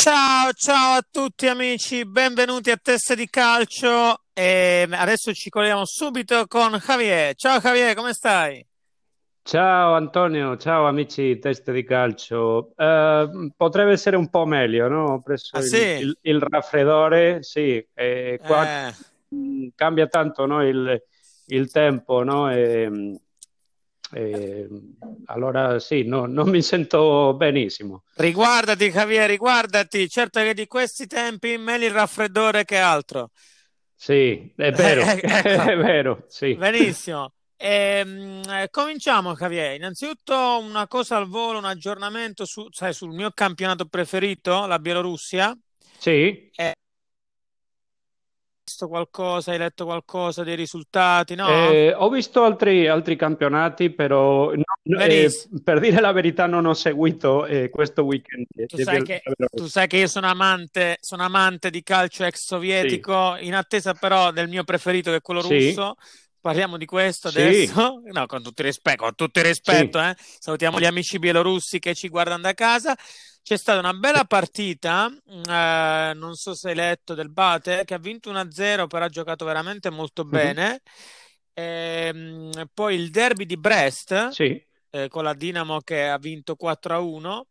Ciao, ciao a tutti amici, benvenuti a Teste di Calcio e adesso ci colleghiamo subito con Javier. Ciao Javier, come stai? Ciao Antonio, ciao amici Teste di Calcio. Eh, potrebbe essere un po' meglio, no? Ho preso Ah il, sì? il- il raffreddore, sì, e qua Eh, cambia tanto, no, il, il tempo, no? E, e, allora sì, no, non mi sento benissimo. riguardati Javier, riguardati, certo che di questi tempi meglio il raffreddore che altro. Sì, è vero, Eh, eh, ecco, è vero, sì. benissimo. Ehm, eh, cominciamo Javier, innanzitutto una cosa al volo, un aggiornamento su, sai, sul mio campionato preferito, la Bielorussia. Sì, Eh, visto qualcosa, hai letto qualcosa dei risultati, no? Eh, ho visto altri, altri campionati, però no- eh, per dire la verità non ho seguito eh, questo weekend Tu sai che, tu sai che io sono amante, sono amante di calcio ex Sì, sovietico, in attesa però del mio preferito che è quello sì, russo. Parliamo di questo sì, adesso? No, con tutto il rispetto, con tutto il rispetto, sì, eh. Salutiamo gli amici bielorussi che ci guardano da casa. C'è stata una bella partita, eh, non so se hai letto del Bate, che ha vinto 1-0, però ha giocato veramente molto mhm, bene. Ehm, poi il derby di Brest, sì, eh, con la Dinamo che ha vinto 4-1.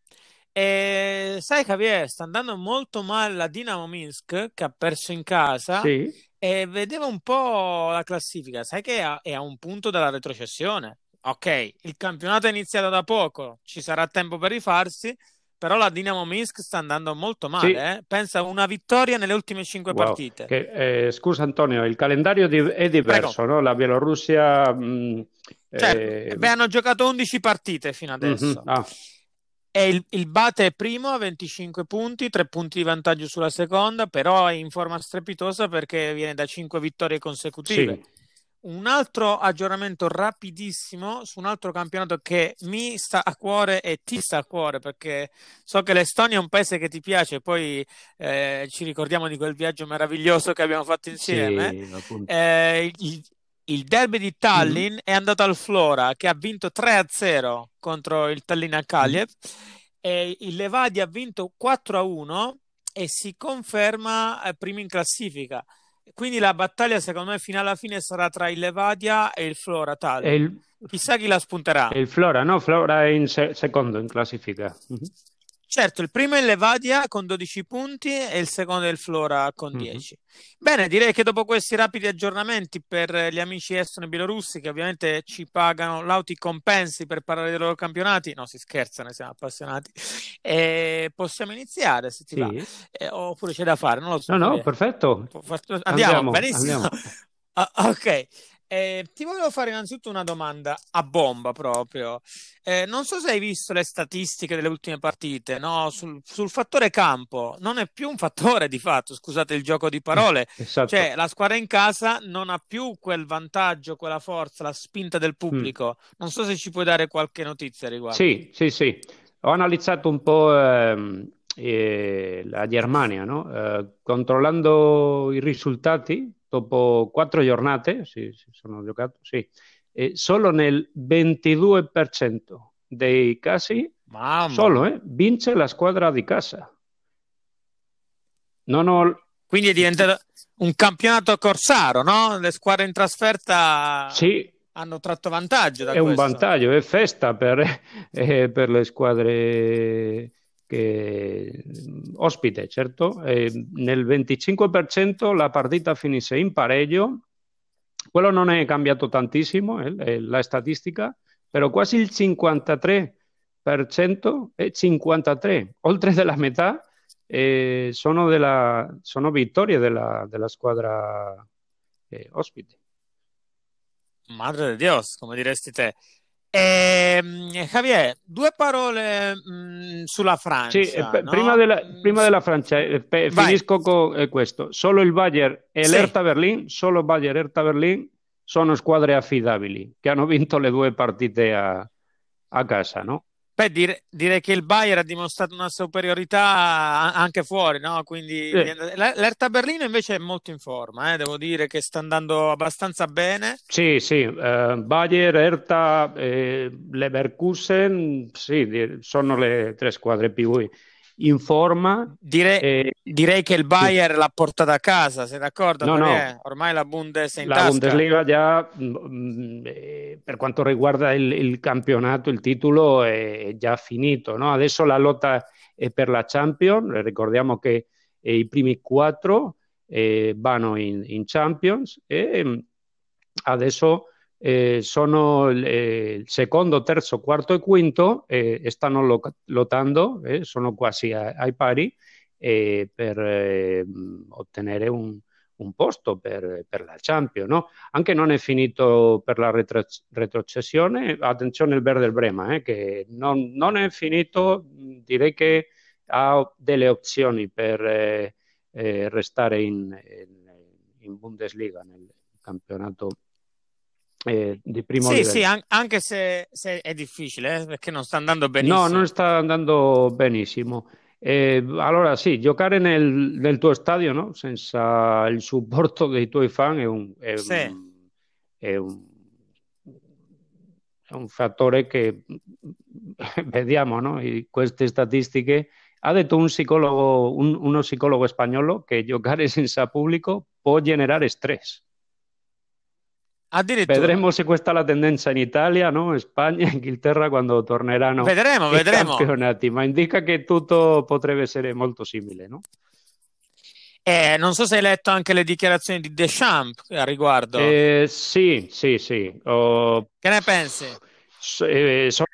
E sai, Javier, sta andando molto male la Dinamo Minsk, che ha perso in casa, sì, e vedevo un po' la classifica. Sai che è a, è a un punto dalla retrocessione. Ok, il campionato è iniziato da poco, ci sarà tempo per rifarsi, però la Dinamo Minsk sta andando molto sì, male, eh. Pensa a una vittoria nelle ultime cinque wow. partite. Che, eh, scusa Antonio, il calendario di- è diverso, no? La Bielorussia, mh, Certo, eh, beh, hanno giocato 11 partite fino mhm, adesso. ah, E il, il Bate è primo a 25 punti, 3 punti di vantaggio sulla seconda, però è in forma strepitosa perché viene da 5 vittorie consecutive. sì, Un altro aggiornamento rapidissimo su un altro campionato che mi sta a cuore e ti sta a cuore perché so che l'Estonia è un paese che ti piace, poi eh, ci ricordiamo di quel viaggio meraviglioso che abbiamo fatto insieme. sì. Eh, il, il derby di Mhm, Tallinn è andato al Flora che ha vinto 3-0 contro il Tallinn mhm, Kaliev e il Levadia ha vinto 4-1 e si conferma eh, primo in classifica. Quindi la battaglia, secondo me, fino alla fine sarà tra il Levadia e il Flora E Tallinn. il, Chissà chi la spunterà. il Flora, no? Flora è in se- secondo in classifica. Mhm, Certo, il primo è Levadia con 12 punti e il secondo è il Flora con mhm. 10. Bene, direi che dopo questi rapidi aggiornamenti per gli amici estoni e bielorussi che ovviamente ci pagano lauti compensi per parlare dei loro campionati, no, si scherza, ne siamo appassionati, e possiamo iniziare se ti va. Sì. Eh, oppure c'è da fare, non lo so, No, no, Javier. perfetto. Andiamo, Andiamo, benissimo. andiamo. Ah, ok, Eh, ti volevo fare innanzitutto una domanda a bomba proprio. Eh, non so se hai visto le statistiche delle ultime partite, no? Sul, sul fattore campo, non è più un fattore di fatto, scusate il gioco di parole. Esatto. Cioè, la squadra in casa non ha più quel vantaggio, quella forza, la spinta del Mm. pubblico. Non so se ci puoi dare qualche notizia riguardo. Sì, sì, sì. Ho analizzato un po' ehm, eh, la Germania, no? Eh, controllando i risultati dopo quattro giornate, sì, si sono giocato, sì, e solo nel 22% dei casi, Mamma solo, eh, vince la squadra di casa. Non ho... Quindi è diventato un campionato corsaro, no? Le squadre in trasferta Sì, hanno tratto vantaggio da è un questo. vantaggio, è festa per, eh, per le squadre che ospite, certo. Eh, nel 25% la partita finisce in pareggio, quello non è cambiato tantissimo, eh, eh, la statistica, però quasi il 53% è 53, oltre della metà eh, sono, della, sono vittorie della, della squadra eh, ospite. Madre di Dios, come diresti te. Ehm, Javier, due parole mh, sulla Sì, eh, Francia, no? prima della, Mm, prima della Francia, eh, pe- finisco con eh, questo. Solo il Bayern e Sì. l'Hertha Berlin, solo Bayern e Hertha Berlin sono squadre affidabili che hanno vinto le due partite a, a casa, no? Beh, dire- direi che il Bayern ha dimostrato una superiorità anche fuori, no? Quindi Eh, viene- l- l'Hertha Berlino invece è molto in forma, eh? Devo dire che sta andando abbastanza bene. sì, sì, eh, Bayern, Hertha, eh, Leverkusen, sì, sono le tre squadre più in forma. Direi, eh, direi che il Bayern sì. l'ha portata a casa, sei d'accordo? No, no. Ormai la Bundes in La tasca. Bundesliga già, mh, mm, eh, per quanto riguarda il, il, campionato, il titolo è già finito. No? Adesso la lotta è per la Champions, ricordiamo che i primi quattro eh, vanno in, in Champions e mm, adesso eh, sono il, eh, secondo, terzo, quarto e quinto eh, stanno lo, lottando, eh, sono quasi a, ai pari per ottenere un, un posto per, per, la Champions. No? Anche non è finito per la retro, retrocessione, attenzione il Verde Brema, eh, che non, non, è finito, direi che ha delle opzioni per eh, eh, restare in, in, in Bundesliga, nel campionato eh, di primo sì, livello. Sì, an- anche se, se, è difficile, eh, perché non sta andando benissimo. No, non sta andando benissimo. Eh, allora sì, giocare nel, nel tuo stadio no? senza il supporto dei tuoi fan è un, è sì. un, è un, è un fattore che vediamo no? queste statistiche. Ha detto un psicologo, un, uno psicologo spagnolo che giocare senza pubblico può generare stress. Vedremo se questa è la tendenza in Italia, no? Spagna, Inghilterra quando torneranno vedremo, i vedremo. campionati, ma indica che tutto potrebbe essere molto simile, no? Eh, non so se hai letto anche le dichiarazioni di Deschamps a riguardo. Eh, sì, sì, sì. Oh, che ne pensi? Eh, sono...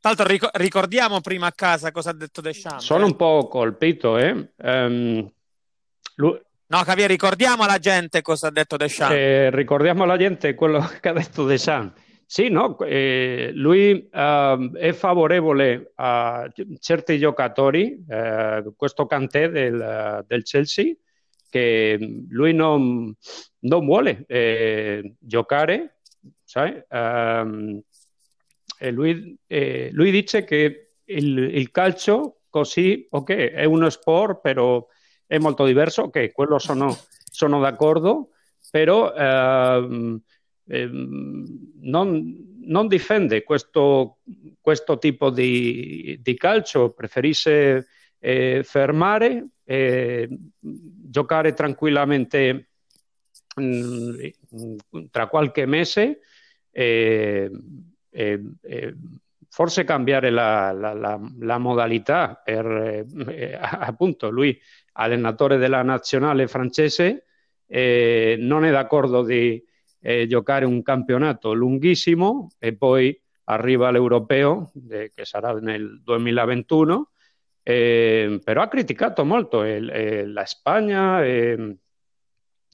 Tra l'altro ric- ricordiamo prima a casa cosa ha detto Deschamps. Sono eh? un po' colpito, eh? Um, lui, No, Javier, ricordiamo alla gente cosa ha detto Deschamps. Eh, ricordiamo alla gente quello che ha detto Deschamps. Sì, no, eh, lui uh, è favorevole a certi giocatori, uh, questo Cantè del, del, Chelsea, che lui non, non vuole eh, giocare, sai? Um, e lui, eh, lui, dice che il, il calcio così, ok, è uno sport, però è molto diverso, ok, quello sono, sono d'accordo, però eh, eh, non, non, difende questo, tipo di, di, calcio, preferisce eh, fermare, giocare tranquillamente mh, mm, tra qualche mese e, forse cambiare la, la, la, la modalità per eh, appunto lui allenatore della nazionale francese eh, non è d'accordo di eh, giocare un campionato lunghissimo e poi arriva l'europeo eh, che sarà nel 2021 eh, però ha criticato molto la Spagna e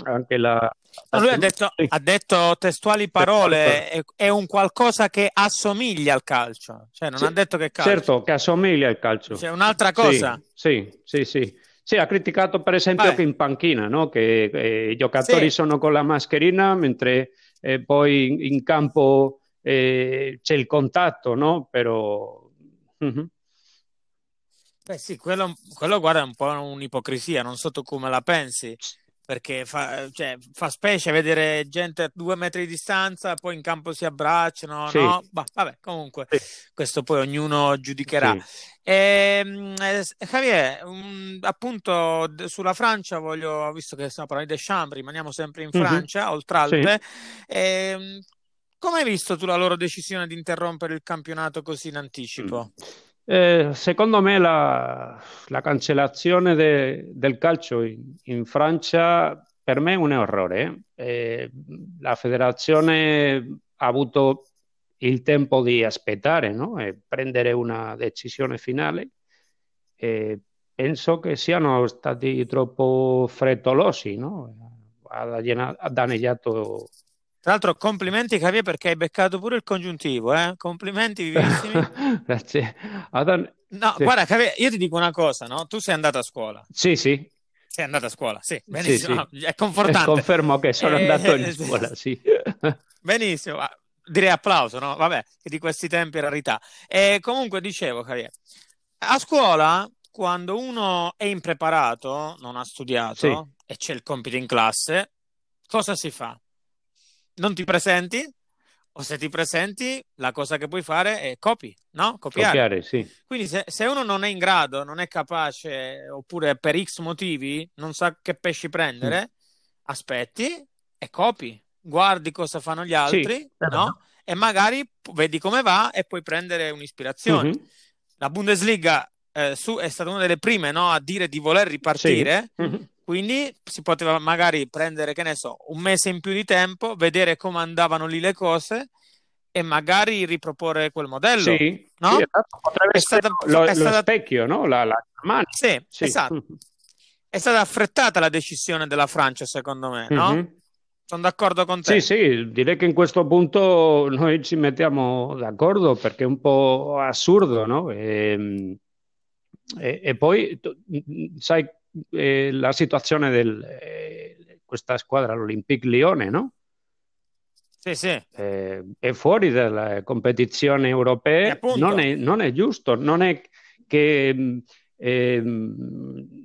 anche la No, lui ha detto, ha detto, testuali parole, è, è, un qualcosa che assomiglia al calcio, cioè non sì, ha detto che calcio. Certo, che assomiglia al calcio. C'è un'altra cosa. Sì, sì, sì. sì. Sì ha criticato per esempio Vai. che in panchina, no? che eh, i giocatori sì. sono con la mascherina, mentre eh, poi in, in campo eh, c'è il contatto, no? Però... Uh-huh. Beh sì, quello, quello guarda è un po' un'ipocrisia, non so tu come la pensi perché fa, cioè, fa, specie vedere gente a due metri di distanza, poi in campo si abbracciano, sì. no? Bah, vabbè, comunque, sì. questo poi ognuno giudicherà. Sì. Ehm, eh, Javier, um, appunto sulla Francia voglio, visto che stiamo parlando di Deschamps, rimaniamo sempre in mhm. Francia, mm-hmm. oltre Alpe, ehm, come hai visto tu la loro decisione di interrompere il campionato così in anticipo? Mm. Eh, secondo me la, la cancellazione de, del calcio in, in, Francia per me è un errore. Eh, la federazione ha avuto il tempo di aspettare no? e prendere una decisione finale. E penso che siano stati troppo frettolosi, no? ha, ha danneggiato tra l'altro, complimenti Javier perché hai beccato pure il congiuntivo, eh? Complimenti vivissimi. Grazie. Adon... No, sì. guarda, Javier, io ti dico una cosa, no? Tu sei andato a scuola. Sì, sì. Sei andato a scuola, sì, benissimo. Sì, sì. È confortante. Confermo che sono eh, andato in scuola, sì. benissimo. Direi applauso, no? Vabbè, che di questi tempi è rarità. E comunque dicevo, Javier, a scuola, quando uno è impreparato, non ha studiato e c'è il compito in classe, cosa si fa? Non ti presenti o se ti presenti, la cosa che puoi fare è copi, no? Copiare. Copiare, sì. Quindi se, se, uno non è in grado, non è capace, oppure per X motivi non sa che pesci prendere, mm. aspetti e copi. Guardi cosa fanno gli altri, sì, no? E magari vedi come va e puoi prendere un'ispirazione. Mm-hmm. La Bundesliga eh, su, è stata una delle prime no, a dire di voler ripartire. Sì. Mm-hmm quindi si poteva magari prendere, che ne so, un mese in più di tempo, vedere come andavano lì le cose e magari riproporre quel modello. Sì, no? sì esatto. potrebbe è stata, lo, è stata... specchio, no? La, la mano. Sì, sì, esatto. È stata affrettata la decisione della Francia, secondo me, no? Mm-hmm. Sono d'accordo con te. Sì, sì, direi che in questo punto noi ci mettiamo d'accordo perché è un po' assurdo, no? E, e, e poi, sai, eh, la situazione di eh, questa squadra, l'Olympique Lione, no? Sì, sì. Eh, è fuori dalle competizioni europee, non è, non è, giusto, non è che ehm,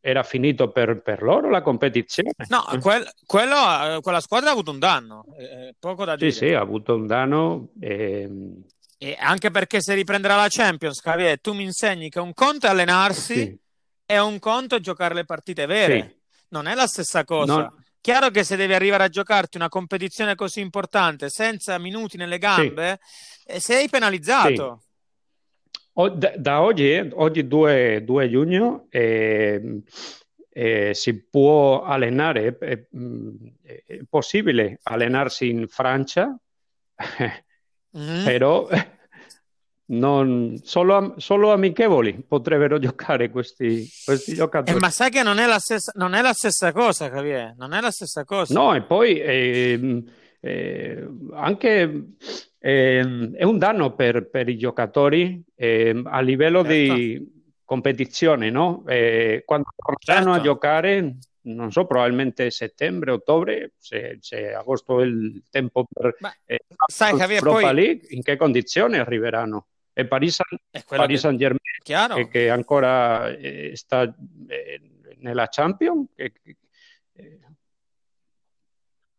era finito per, per, loro la competizione. No, quel, quello, quella squadra ha avuto un danno, eh, poco da dire. Sì, sì, ha avuto un danno. E anche perché se riprenderà la Champions, Javier, tu mi insegni che un conto è allenarsi sì è un conto giocare le partite vere, sì. non è la stessa cosa. Non... Chiaro che se devi arrivare a giocarti una competizione così importante senza minuti nelle gambe, sì. Eh, sei penalizzato. Sì. Da, da, oggi, oggi 2, 2 giugno, eh, eh, si può allenare, è, è, possibile allenarsi in Francia, mm. però non, solo, solo, amichevoli potrebbero giocare questi, questi giocatori. Eh, ma sai che non è, la stessa, non è la stessa cosa, Javier, non è la stessa cosa. No, e poi eh, eh, anche ehm, è un danno per, per i giocatori ehm, a livello certo. di competizione, no? Eh, quando tornano certo. a giocare, non so, probabilmente settembre, ottobre, se, se agosto è il tempo per Ma, eh, sai, Javier, Europa poi... League, in che condizioni arriveranno? e Paris, Paris Saint Germain che, che, ancora eh, sta eh, nella Champions. Che, eh.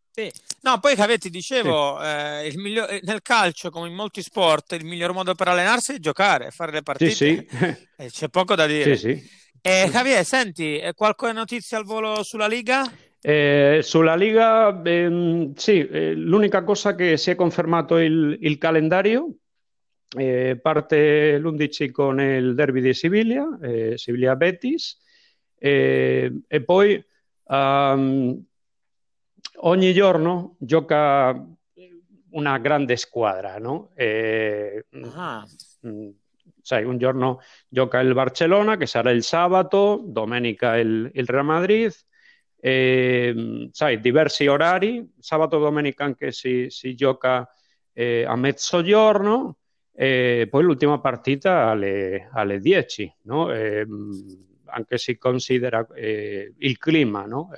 Sì. No, poi Cavè ti dicevo, sì. Eh, miglior... Eh, nel calcio, come in molti sport, il miglior modo per allenarsi è giocare, fare le partite. Sì, sì. c'è poco da dire. Eh, Javier, senti, qualche notizia al volo sulla Liga? Eh, sulla Liga, ehm, sì, eh, l'unica cosa che si è confermato il, il calendario eh, parte l'11 con il derby di Siviglia, eh, Siviglia-Betis, eh, e poi um, ogni giorno gioca una grande squadra, no? Ah. Mm, sai, un giorno gioca il Barcellona, che sarà il sabato, domenica il, il Real Madrid, e, sai, diversi orari, sabato domenica anche si, si gioca eh, a mezzogiorno, e poi l'ultima partita alle, alle 10, no? e, anche si considera eh, il clima, no?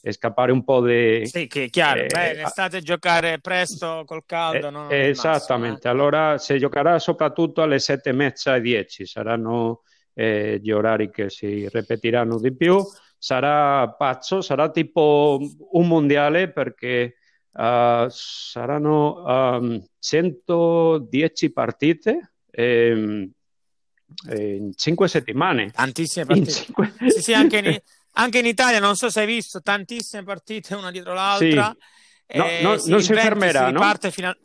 Eh, scappare un po' di... Sì, che è chiaro, eh, Beh, l'estate giocare presto col caldo. non eh, esattamente, massimo, allora si giocherà soprattutto alle 7 e mezza e 10, saranno eh, gli orari che si ripetiranno di più, sarà pazzo, sarà tipo un mondiale perché Uh, saranno um, 110 partite ehm, in 5 settimane. Tantissime partite. Cinque... Sì, sì, anche, in, anche, in, Italia, non so se hai visto, tantissime partite una dietro l'altra. Sì. No, eh, no, non si fermerà, no? Final...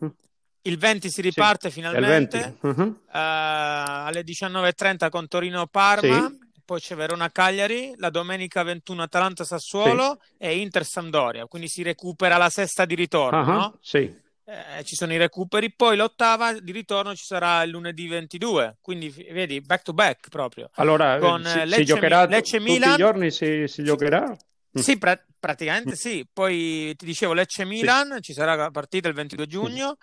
Il 20 si riparte sì, finalmente uh-huh. uh, alle 19.30 con Torino-Parma. Sì poi c'è Verona-Cagliari, la domenica 21 Atalanta-Sassuolo sì. e Inter-Sampdoria, quindi si recupera la sesta di ritorno, uh-huh, no? Sì. Eh, ci sono i recuperi, poi l'ottava di ritorno ci sarà il lunedì 22, quindi vedi, back to back proprio. Allora, Con, si, Lecce, si giocherà Lecce, tutti Milan. i giorni, si, si giocherà? Sì, pra- praticamente sì. Poi ti dicevo Lecce-Milan, sì. ci sarà la partita il 22 giugno,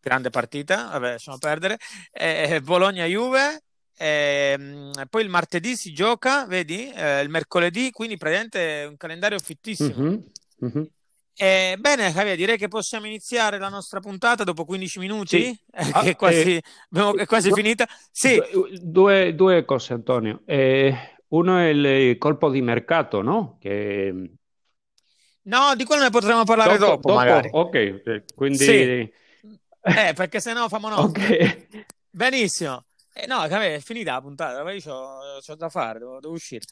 grande partita, vabbè, lasciamo perdere. Eh, Bologna-Juve, e, ehm, poi il martedì si gioca, vedi, eh, il mercoledì, quindi praticamente è un calendario fittissimo. Mm-hmm. Mm-hmm. Eh, bene, Javier, direi che possiamo iniziare la nostra puntata dopo 15 minuti, sì. eh, ah, che è quasi, eh, abbiamo, è quasi finita. Sì. Due, due cose, Antonio. Eh, uno è il colpo di mercato, no? Che No, di quello ne potremo parlare dopo, dopo, dopo. Ok, eh, quindi... Sì. Eh, perché se no famo no. Ok. Benissimo. No, è finita la puntata, poi ho da fare, devo, devo uscire.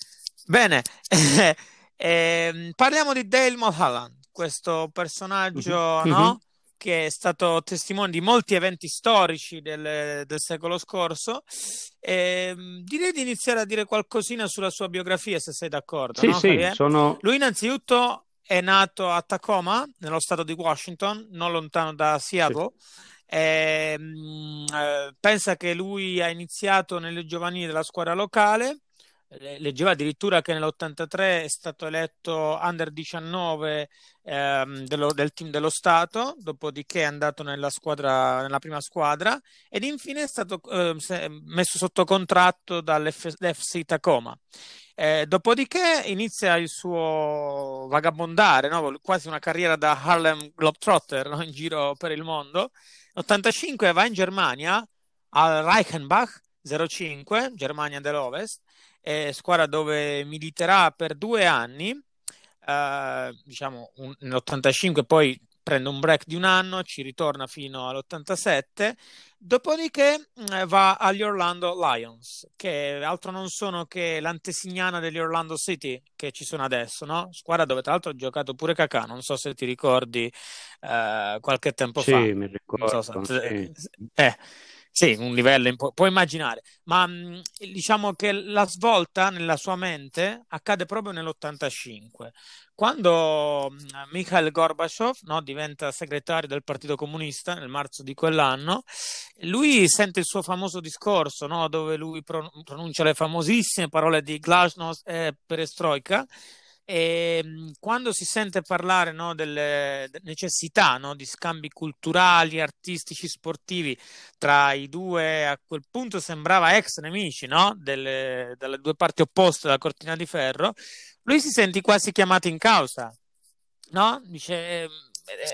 Bene, eh, parliamo di Dale Mulholland, questo personaggio, mm-hmm. no? che è stato testimone di molti eventi storici del, del secolo scorso. E, ehm, direi di iniziare a dire qualcosina sulla sua biografia, se sei d'accordo. Sì, no, sì, sono... Lui innanzitutto è nato a Tacoma, nello stato di Washington, non lontano da Seattle. Sì. E, ehm, eh, pensa che lui ha iniziato nelle giovanili della squadra locale leggeva addirittura che nell'83 è stato eletto under 19 ehm, dello, del team dello Stato, dopodiché è andato nella, squadra, nella prima squadra ed infine è stato eh, messo sotto contratto dall'FC Tacoma. Eh, dopodiché inizia il suo vagabondare, no? quasi una carriera da Harlem Globetrotter no? in giro per il mondo. Nell'85 va in Germania al Reichenbach 05, Germania dell'Ovest, eh, squadra dove militerà per due anni, eh, diciamo un, nell'85 poi prende un break di un anno, ci ritorna fino all'87, dopodiché eh, va agli Orlando Lions, che altro non sono che l'antesignana degli Orlando City che ci sono adesso, no? Squadra dove tra l'altro ha giocato pure Kakà, non so se ti ricordi eh, qualche tempo sì, fa. Sì, mi ricordo. So se... sì. Eh, sì, un livello, impo- puoi immaginare, ma mh, mm, diciamo che la svolta nella sua mente accade proprio nell'85, quando mh, mm, Mikhail Gorbachev no, diventa segretario del Partito Comunista nel marzo di quell'anno, lui sente il suo famoso discorso no, dove lui pro- pronuncia le famosissime parole di Glasnost e Perestroika, e ehm, quando si sente parlare no, delle necessità no, di scambi culturali, artistici, sportivi tra i due, a quel punto sembrava ex nemici no, delle, delle due parti opposte della cortina di ferro, lui si sente quasi chiamato in causa. No? Dice,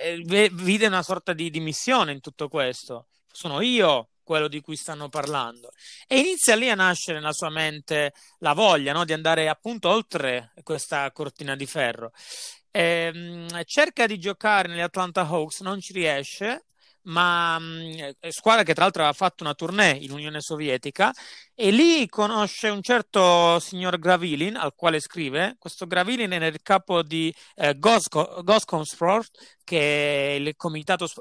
eh, vide una sorta di dimissione in tutto questo. Sono io quello di cui stanno parlando. E inizia lì a nascere nella sua mente la voglia no? di andare appunto oltre questa cortina di ferro. E, ehm, cerca di giocare negli Atlanta Hawks, non ci riesce, ma mm, squadra che tra l'altro aveva fatto una tournée in Unione Sovietica e lì conosce un certo signor Gravilin al quale scrive. Questo Gravilin era il capo di eh, Goskomsport, che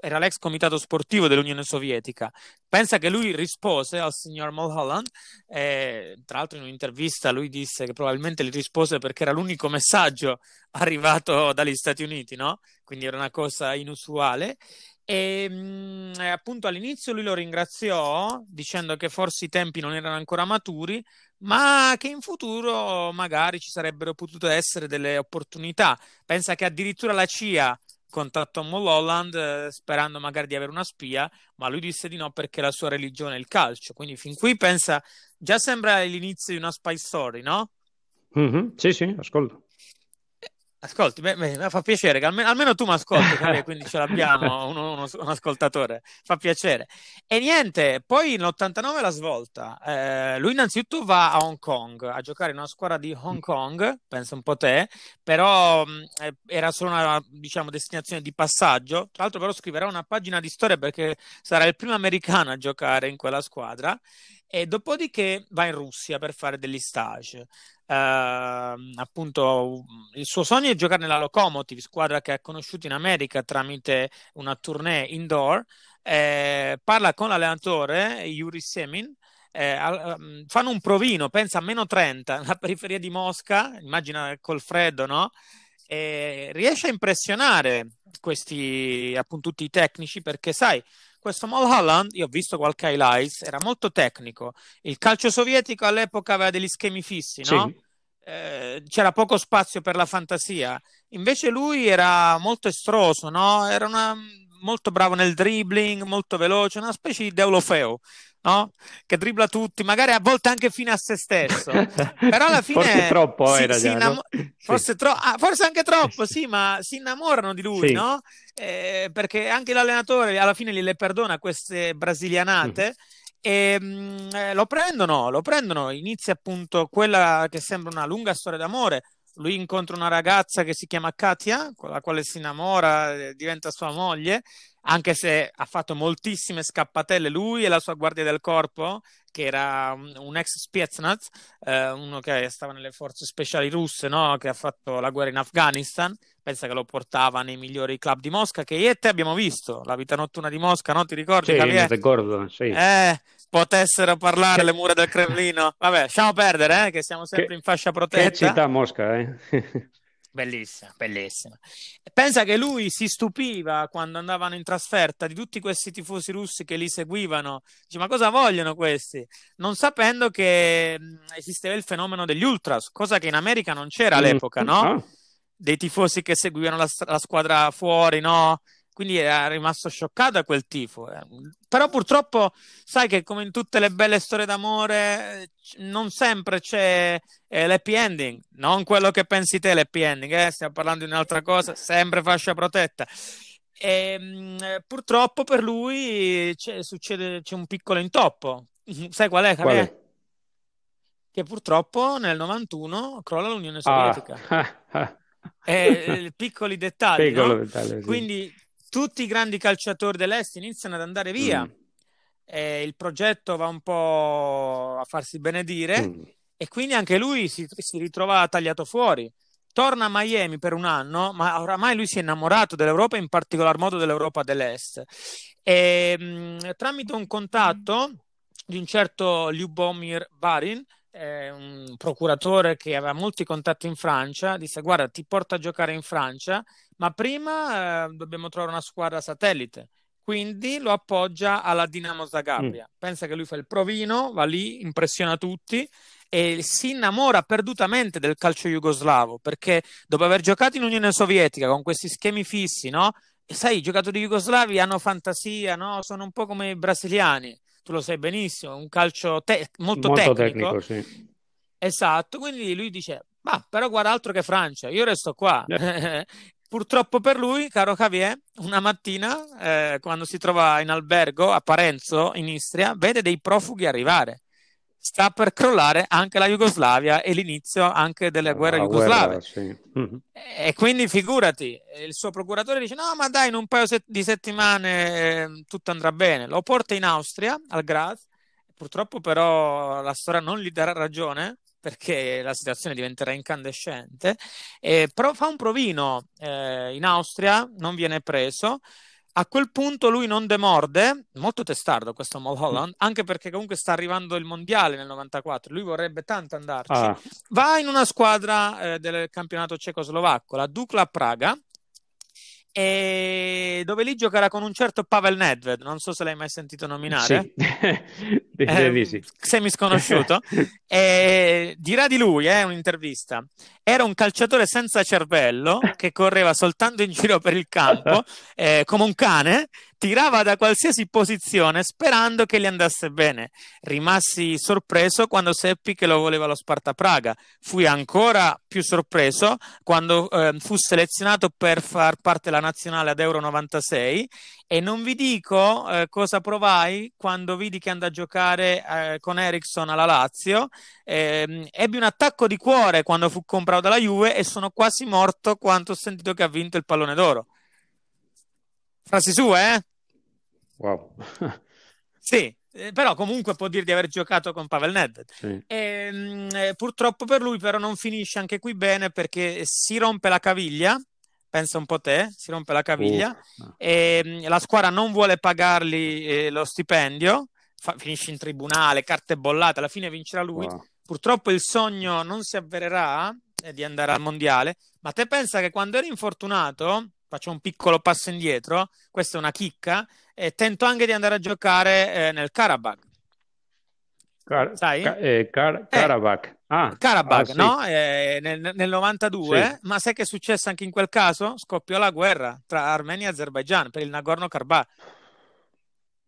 era l'ex comitato sportivo dell'Unione Sovietica. Pensa che lui rispose al signor Mulholland, eh, tra l'altro in un'intervista lui disse che probabilmente gli rispose perché era l'unico messaggio arrivato dagli Stati Uniti, no? Quindi era una cosa inusuale. E mm, appunto all'inizio lui lo ringraziò dicendo che forse i tempi non erano ancora maturi, ma che in futuro magari ci sarebbero potute essere delle opportunità. Pensa che addirittura la CIA contattò Mulholland eh, sperando magari di avere una spia, ma lui disse di no perché la sua religione è il calcio. Quindi fin qui pensa, già sembra l'inizio di una spy story, no? Mm-hmm. Sì, sì, ascolto. Ascolti, beh, beh, fa piacere che almeno, almeno tu mi ascolti, quindi ce l'abbiamo uno, uno, un ascoltatore, fa piacere. E niente, poi nell'89 la svolta. Eh, lui innanzitutto va a Hong Kong a giocare in una squadra di Hong Kong, pensa un po' te, però eh, era solo una diciamo, destinazione di passaggio. Tra l'altro però scriverà una pagina di storia perché sarà il primo americano a giocare in quella squadra e dopodiché va in Russia per fare degli stage. Uh, appunto il suo sogno è giocare nella Lokomotiv, squadra che ha conosciuto in America tramite una tournée indoor. Eh, parla con l'allenatore Yuri Semin. Eh, fanno un provino, pensa a meno 30 nella periferia di Mosca, immagina col freddo, no? E riesce a impressionare questi appunto tutti i tecnici perché sai questo Mulholland, io ho visto qualche highlights, era molto tecnico. Il calcio sovietico all'epoca aveva degli schemi fissi, no? Sì. Eh, c'era poco spazio per la fantasia. Invece lui era molto estroso, no? Era una, molto bravo nel dribbling, molto veloce, una specie di Deulofeo, no? Che dribbla tutti, magari a volte anche fine a se stesso. Però alla fine forse troppo si, era si già, innamo- no? forse, tro- ah, forse, anche troppo, sì, ma si innamorano di lui, sì. no? Eh, perché anche l'allenatore alla fine gliele perdona queste brasilianate. Mm. E mh, mm, eh, lo prendono, lo prendono, inizia appunto quella che sembra una lunga storia d'amore lui incontra una ragazza che si chiama Katia, con la quale si innamora, eh, diventa sua moglie, anche se ha fatto moltissime scappatelle lui e la sua guardia del corpo, che era un, ex Spetsnaz, eh, uno che stava nelle forze speciali russe, no? che ha fatto la guerra in Afghanistan, pensa che lo portava nei migliori club di Mosca, che io e te abbiamo visto, la vita notturna di Mosca, no? Ti ricordi? Sì, mi ricordo, sì. Eh, potessero parlare le mura del Cremlino. Vabbè, lasciamo perdere, eh, che siamo sempre che, in fascia protetta. Che città Mosca, eh? Bellissima, bellissima. Pensa che lui si stupiva quando andavano in trasferta di tutti questi tifosi russi che li seguivano. Dice, ma cosa vogliono questi? Non sapendo che esisteva il fenomeno degli ultras, cosa che in America non c'era all'epoca, no? Ah. Dei tifosi che seguivano la, la squadra fuori, no? Quindi era rimasto scioccato da quel tifo. Eh. Però purtroppo sai che come in tutte le belle storie d'amore non sempre c'è eh, l'happy ending, non quello che pensi te l'happy ending, eh? stiamo parlando di un'altra cosa, sempre fascia protetta. E, ehm, mh, purtroppo per lui c'è, succede, c'è un piccolo intoppo. Sai qual è? Qual è? Che purtroppo nel 91 crolla l'Unione ah. Sovietica. Ah. Eh, piccoli dettagli, Piccolo no? dettaglio, sì. quindi tutti i grandi calciatori dell'Est iniziano ad andare via. Mm. Eh, il progetto va un po' a farsi benedire mm. e quindi anche lui si, si ritrova tagliato fuori. Torna a Miami per un anno, ma oramai lui si è innamorato dell'Europa, in particolar modo dell'Europa dell'Est. E, mh, mm, tramite un contatto di un certo Lyubomir Barin, eh, un procuratore che aveva molti contatti in Francia, disse guarda ti porto a giocare in Francia ma prima eh, dobbiamo trovare una squadra satellite. Quindi lo appoggia alla Dinamo Zagabria. Mm. Pensa che lui fa il provino, va lì, impressiona tutti e si innamora perdutamente del calcio jugoslavo perché dopo aver giocato in Unione Sovietica con questi schemi fissi, no? E sai, i giocatori jugoslavi hanno fantasia, no? Sono un po' come i brasiliani, tu lo sai benissimo, un calcio te- molto, molto, tecnico. tecnico sì. Esatto, quindi lui dice, ma però guarda altro che Francia, io resto qua. Yeah. Purtroppo per lui, caro Javier, una mattina, eh, quando si trova in albergo a Parenzo, in Istria, vede dei profughi arrivare. Sta per crollare anche la Jugoslavia e l'inizio anche delle guerre jugoslave. Sì. Mm-hmm. E quindi figurati, il suo procuratore dice: No, ma dai, in un paio di settimane eh, tutto andrà bene. Lo porta in Austria, al Graz. Purtroppo, però, la storia non gli darà ragione perché la situazione diventerà incandescente. Eh, però fa un provino eh, in Austria, non viene preso. A quel punto lui non demorde, molto testardo questo Mulholland, mm. anche perché comunque sta arrivando il mondiale nel 94, lui vorrebbe tanto andarci. Ah. Va in una squadra eh, del campionato cecoslovacco, la Dukla Praga, e dove lì giocherà con un certo Pavel Nedved, non so se l'hai mai sentito nominare. Sì. eh, sì. Semi sconosciuto. e dirà di lui, eh, un'intervista. Era un calciatore senza cervello che correva soltanto in giro per il campo eh, come un cane, tirava da qualsiasi posizione sperando che gli andasse bene. Rimassi sorpreso quando seppi che lo voleva lo Sparta Praga. Fui ancora più sorpreso quando eh, fu selezionato per far parte della nazionale ad Euro 96 e non vi dico eh, cosa provai quando vidi che andò a giocare eh, con Ericsson alla Lazio. Eh, ebbi un attacco di cuore quando fu comprato dalla Juve e sono quasi morto quando ho sentito che ha vinto il pallone d'oro. Frasi sue, eh? Wow. sì, eh, però comunque può dire di aver giocato con Pavel Nedved. Sì. E, ehm, mh, purtroppo per lui però non finisce anche qui bene perché si rompe la caviglia pensa un po' te, si rompe la caviglia uh, e mm, la squadra non vuole pagargli eh, lo stipendio, fa, finisce in tribunale, carte bollate, alla fine vincerà lui. Wow. Purtroppo il sogno non si avvererà eh, di andare al mondiale, ma te pensa che quando eri infortunato, faccio un piccolo passo indietro, questa è una chicca, e tento anche di andare a giocare eh, nel Karabakh. Car- Sai? Ca- eh, Car- Karabakh. Ah, Karabakh, ah, sì. no? Eh, nel, nel, 92, sì. ma sai che è successo anche in quel caso? Scoppiò la guerra tra Armenia e Azerbaijan per il Nagorno-Karabakh.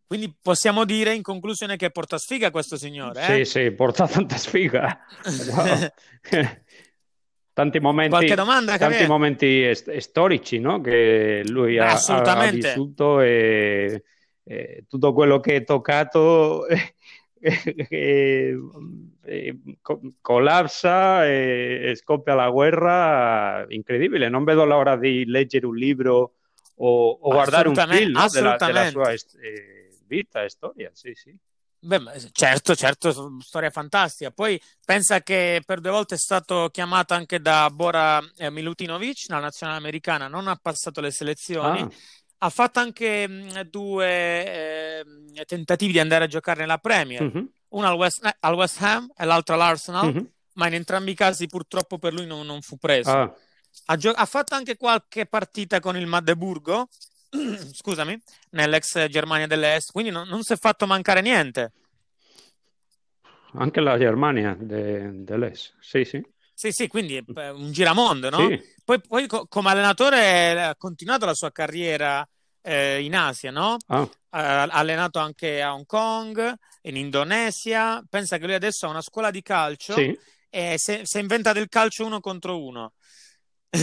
Quindi possiamo dire in conclusione che porta sfiga questo signore. Eh? Sì, sì, porta tanta sfiga. tanti momenti, domanda, tanti momenti storici no? che lui ha, ha, vissuto e, e, tutto quello che è toccato eh, eh, collassa e, e, scoppia la guerra incredibile. Non vedo l'ora di leggere un libro o, o guardare un film no, della, della, sua eh, vita e storia. Sì, sì. Beh, certo, certo, storia fantastica. Poi pensa che per due volte è stato chiamato anche da Bora eh, Milutinovic, la nazionale americana, non ha passato le selezioni. Ah. Ha fatto anche mh, due eh, tentativi di andare a giocare nella Premier, mm-hmm. uno al West, eh, al West, Ham e l'altro all'Arsenal, mm-hmm. ma in entrambi i casi purtroppo per lui non, non fu preso. Ah. Ha, gio- ha, fatto anche qualche partita con il Magdeburgo, scusami, nell'ex Germania dell'Est, quindi non, non si è fatto mancare niente. Anche la Germania de, dell'Est, sì, sì. Sì, sì, quindi un giramondo, no? Sì. Poi, poi co- come allenatore ha continuato la sua carriera eh, in Asia, no? Ah. Ha allenato anche a Hong Kong, in Indonesia. Pensa che lui adesso ha una scuola di calcio sì. e si è inventato il calcio uno contro uno.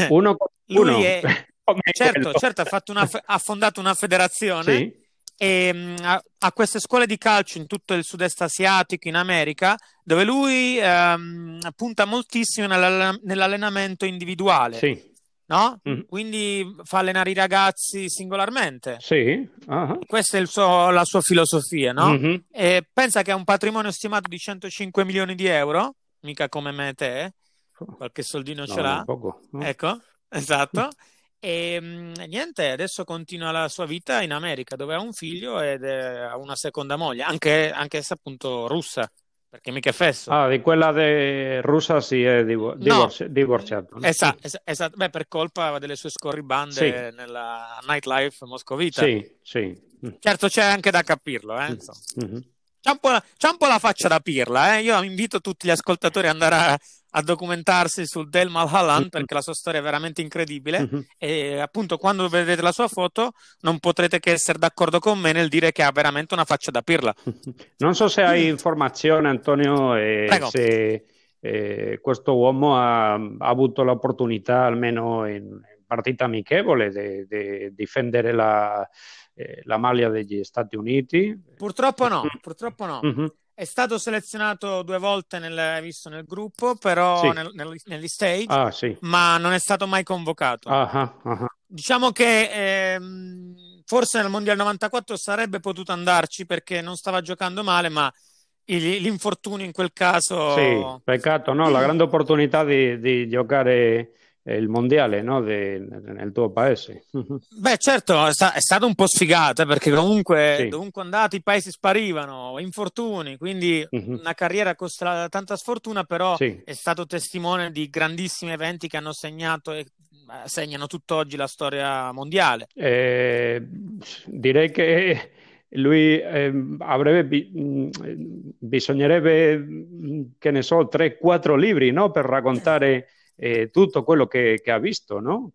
Uno contro uno. È... certo, certo, ha, una, ha, fondato una federazione sì. e um, ha, ha, queste scuole di calcio in tutto il sud-est asiatico, in America, dove lui um, punta moltissimo nell'allenamento individuale. Sì. No? Mm. Quindi fa allenare i ragazzi singolarmente. Sì. Uh-huh. Questa è suo, la sua filosofia, no? Mm-hmm. E pensa che ha un patrimonio stimato di 105 milioni di euro, mica come me e te, qualche soldino ce l'ha. Poco, no? Ecco, esatto. E niente, adesso continua la sua vita in America dove ha un figlio ed ha una seconda moglie, anche, anche se appunto russa, perché mica è fesso. Ah, di quella de... russa si è divor- no. divorziato. Esatto, esatto. Beh, per colpa delle sue scorribande sì. nella nightlife moscovita. Sì, sì. Certo c'è anche da capirlo, eh, mm-hmm. C'è un, c'è un, po', la faccia da pirla, eh? Io invito tutti gli ascoltatori ad andare a, a documentarsi sul Del Malhalland mm-hmm. perché la sua storia è veramente incredibile mm-hmm. e appunto quando vedrete la sua foto non potrete che essere d'accordo con me nel dire che ha veramente una faccia da pirla. Non so se hai informazione Antonio eh, se eh, questo uomo ha, ha, avuto l'opportunità almeno in partita amichevole di difendere la eh, la maglia degli Stati Uniti. Purtroppo no, purtroppo no. Mm-hmm. È stato selezionato due volte nel, visto nel gruppo, però sì. nel, nel, negli stage, ah, sì. ma non è stato mai convocato. Ah, ah, diciamo che ehm, forse nel Mondiale 94 sarebbe potuto andarci perché non stava giocando male, ma l'infortunio in quel caso... Sì, peccato, no? La grande opportunità di, di giocare il mondiale no? De, nel tuo paese. Beh, certo, è, stato un po' sfigato eh, perché comunque sì. dovunque andate i paesi sparivano, infortuni, quindi uh-huh. una carriera costa tanta sfortuna, però sì. è stato testimone di grandissimi eventi che hanno segnato e segnano tutt'oggi la storia mondiale. Eh, direi che lui eh, avrebbe bi- bisognerebbe, che ne so, 3-4 libri no? per raccontare eh, tutto quello che, che, ha visto, no?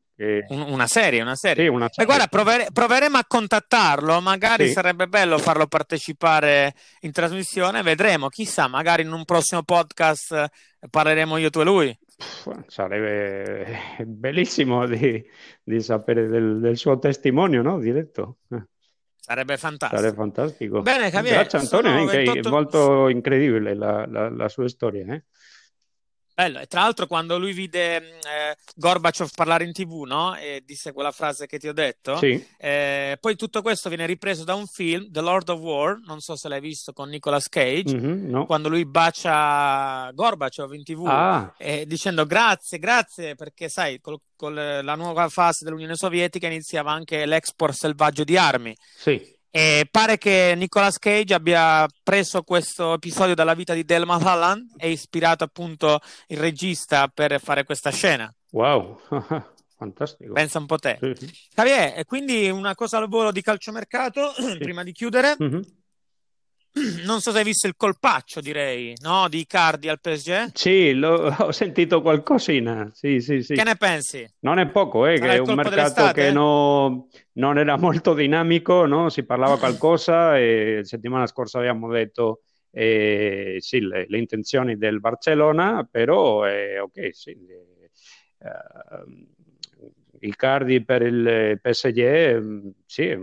Una serie, una serie. Sì, una serie. guarda, provere, proveremo a contattarlo, magari sì. sarebbe bello farlo partecipare in trasmissione, vedremo, chissà, magari in un prossimo podcast parleremo io, tu e lui. Sarebbe bellissimo di, di sapere del, del, suo testimone, no? Diretto. Sarebbe fantastico. Sarebbe fantastico. Bene, Javier. Grazie Antonio, 28... è molto incredibile la, la, la sua storia. Eh? Bello. E tra l'altro, quando lui vide mm, eh, Gorbaciov parlare in tv, no? E disse quella frase che ti ho detto, sì. eh, poi tutto questo viene ripreso da un film, The Lord of War, non so se l'hai visto con Nicolas Cage, mm-hmm, no. quando lui bacia Gorbaciov in tv, ah. eh, dicendo grazie, grazie, perché sai, con, con la nuova fase dell'Unione Sovietica iniziava anche l'export selvaggio di armi. Sì. E pare che Nicolas Cage abbia preso questo episodio dalla vita di Del Mulholland e ispirato appunto il regista per fare questa scena. Wow, fantastico. Pensa un po' te. Sì, sì. Javier, quindi una cosa al volo di calciomercato, sì. prima di chiudere. Mm-hmm. Non so se hai visto il colpaccio, direi, no? Di Icardi al PSG? Sì, lo, ho sentito qualcosina. Sì, sì, sì. Che ne pensi? Non è poco, eh, che è un mercato che no, non era molto dinamico, no? Si parlava qualcosa e la settimana scorsa abbiamo detto eh, sì, le, le, intenzioni del Barcellona, però eh, ok, sì. Uh, Icardi per il PSG, sì,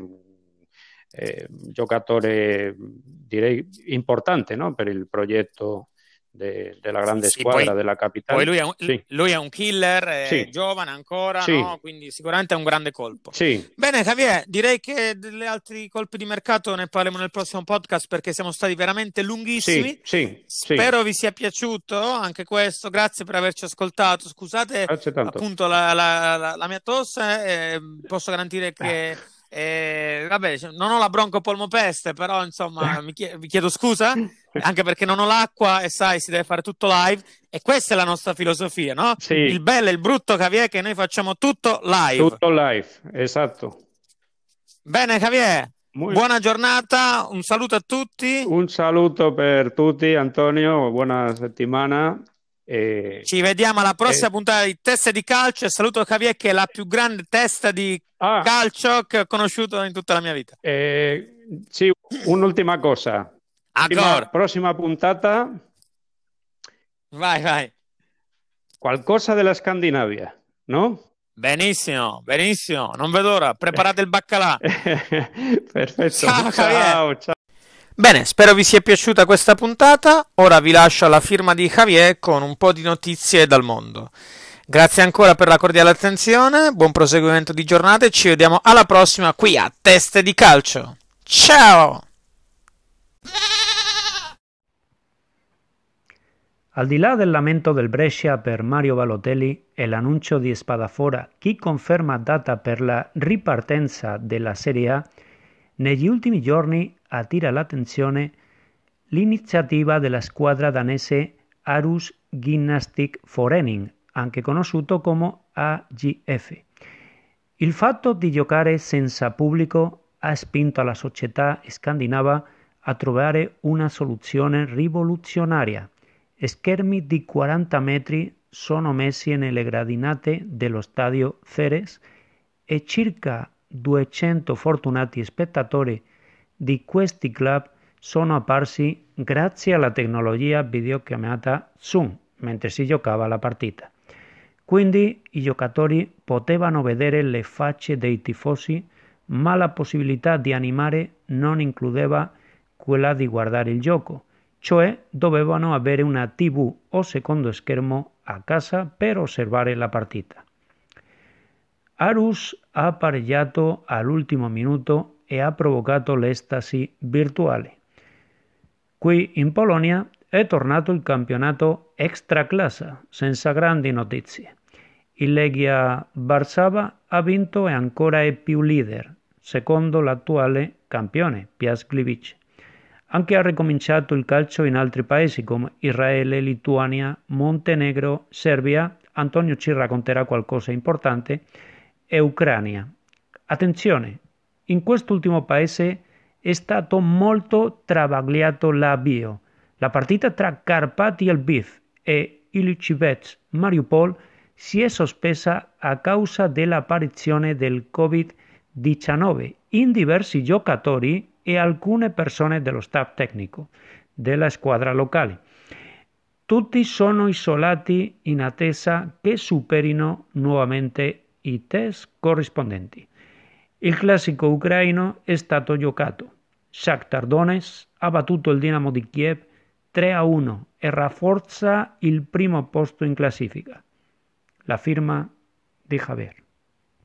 eh, giocatore direi importante no? per il progetto de, della grande sì, squadra poi, della capitale. Lui è un, sì. lui è un killer, è sì. giovane ancora, no? quindi sicuramente è un grande colpo. Bene, Javier, direi che degli altri colpi di mercato ne parleremo nel prossimo podcast perché siamo stati veramente lunghissimi. Spero vi sia piaciuto anche questo. Grazie per averci ascoltato. Scusate appunto la, la, la, la, mia tosse, eh, posso garantire che. Eh, vabbè, non ho la broncopolmopeste, però insomma mi chiedo, vi chiedo scusa, anche perché non ho l'acqua e sai, si deve fare tutto live. E questa è la nostra filosofia, no? Sì. Il bello e il brutto, Javier, che noi facciamo tutto live. Tutto live, esatto. Bene, Javier. Muy... Buona giornata, un saluto a tutti. Un saluto per tutti, Antonio, buona settimana e, Ci vediamo alla prossima e... puntata di Testa di Calcio saluto Javier che è la più grande testa di ah. calcio che ho conosciuto in tutta la mia vita. Eh, sì, un'ultima cosa. Prima, prossima puntata. Vai, vai. Qualcosa della Scandinavia, no? Benissimo, benissimo. Non vedo ora. Preparate il baccalà. Perfetto. Ciao, ciao, ciao. Bene, spero vi sia piaciuta questa puntata. Ora vi lascio alla firma di Javier con un po' di notizie dal mondo. Grazie ancora per la cordiale attenzione, buon proseguimento di giornata e ci vediamo alla prossima qui a Teste di Calcio. Ciao! Al di là del lamento del Brescia per Mario Balotelli e l'annuncio di Spadafora, chi conferma data per la ripartenza della Serie A, negli ultimi giorni attira l'attenzione l'iniziativa della squadra danese Arus Gymnastic Forening, anche conosciuto come AGF. Il fatto di giocare senza pubblico ha spinto la società scandinava a trovare una soluzione rivoluzionaria. Schermi di 40 metri sono messi nelle gradinate dello stadio Ceres e circa 200 fortunati spettatori di questi club sono apparsi grazie alla tecnologia videochiamata Zoom mentre si giocava la partita. Quindi i giocatori potevano vedere le facce dei tifosi, ma la possibilità di animare non includeva quella di guardare il gioco, cioè dovevano avere una TV o secondo schermo a casa per osservare la partita. Arus ha pareggiato all'ultimo minuto e ha provocato l'estasi virtuale. Qui in Polonia è tornato il campionato extra classe, senza grandi notizie. Il Legia Varsava ha vinto e ancora è più leader, secondo l'attuale campione, Piast Gliwice. Anche ha ricominciato il calcio in altri paesi come Israele, Lituania, Montenegro, Serbia, Antonio ci racconterà qualcosa importante, e Ucraina. Attenzione, in quest'ultimo paese è stato molto travagliato l'avvio. La partita tra Carpati Lviv e Ilychivets Mariupol si è sospesa a causa dell'apparizione del Covid-19 in diversi giocatori e alcune persone dello staff tecnico della squadra locale. Tutti sono isolati in attesa che superino nuovamente i test corrispondenti. Il classico ucraino è stato giocato. Shakhtar Donetsk ha battuto il Dinamo di Kiev 3 a 1 e rafforza il primo posto in classifica. La firma di Javier.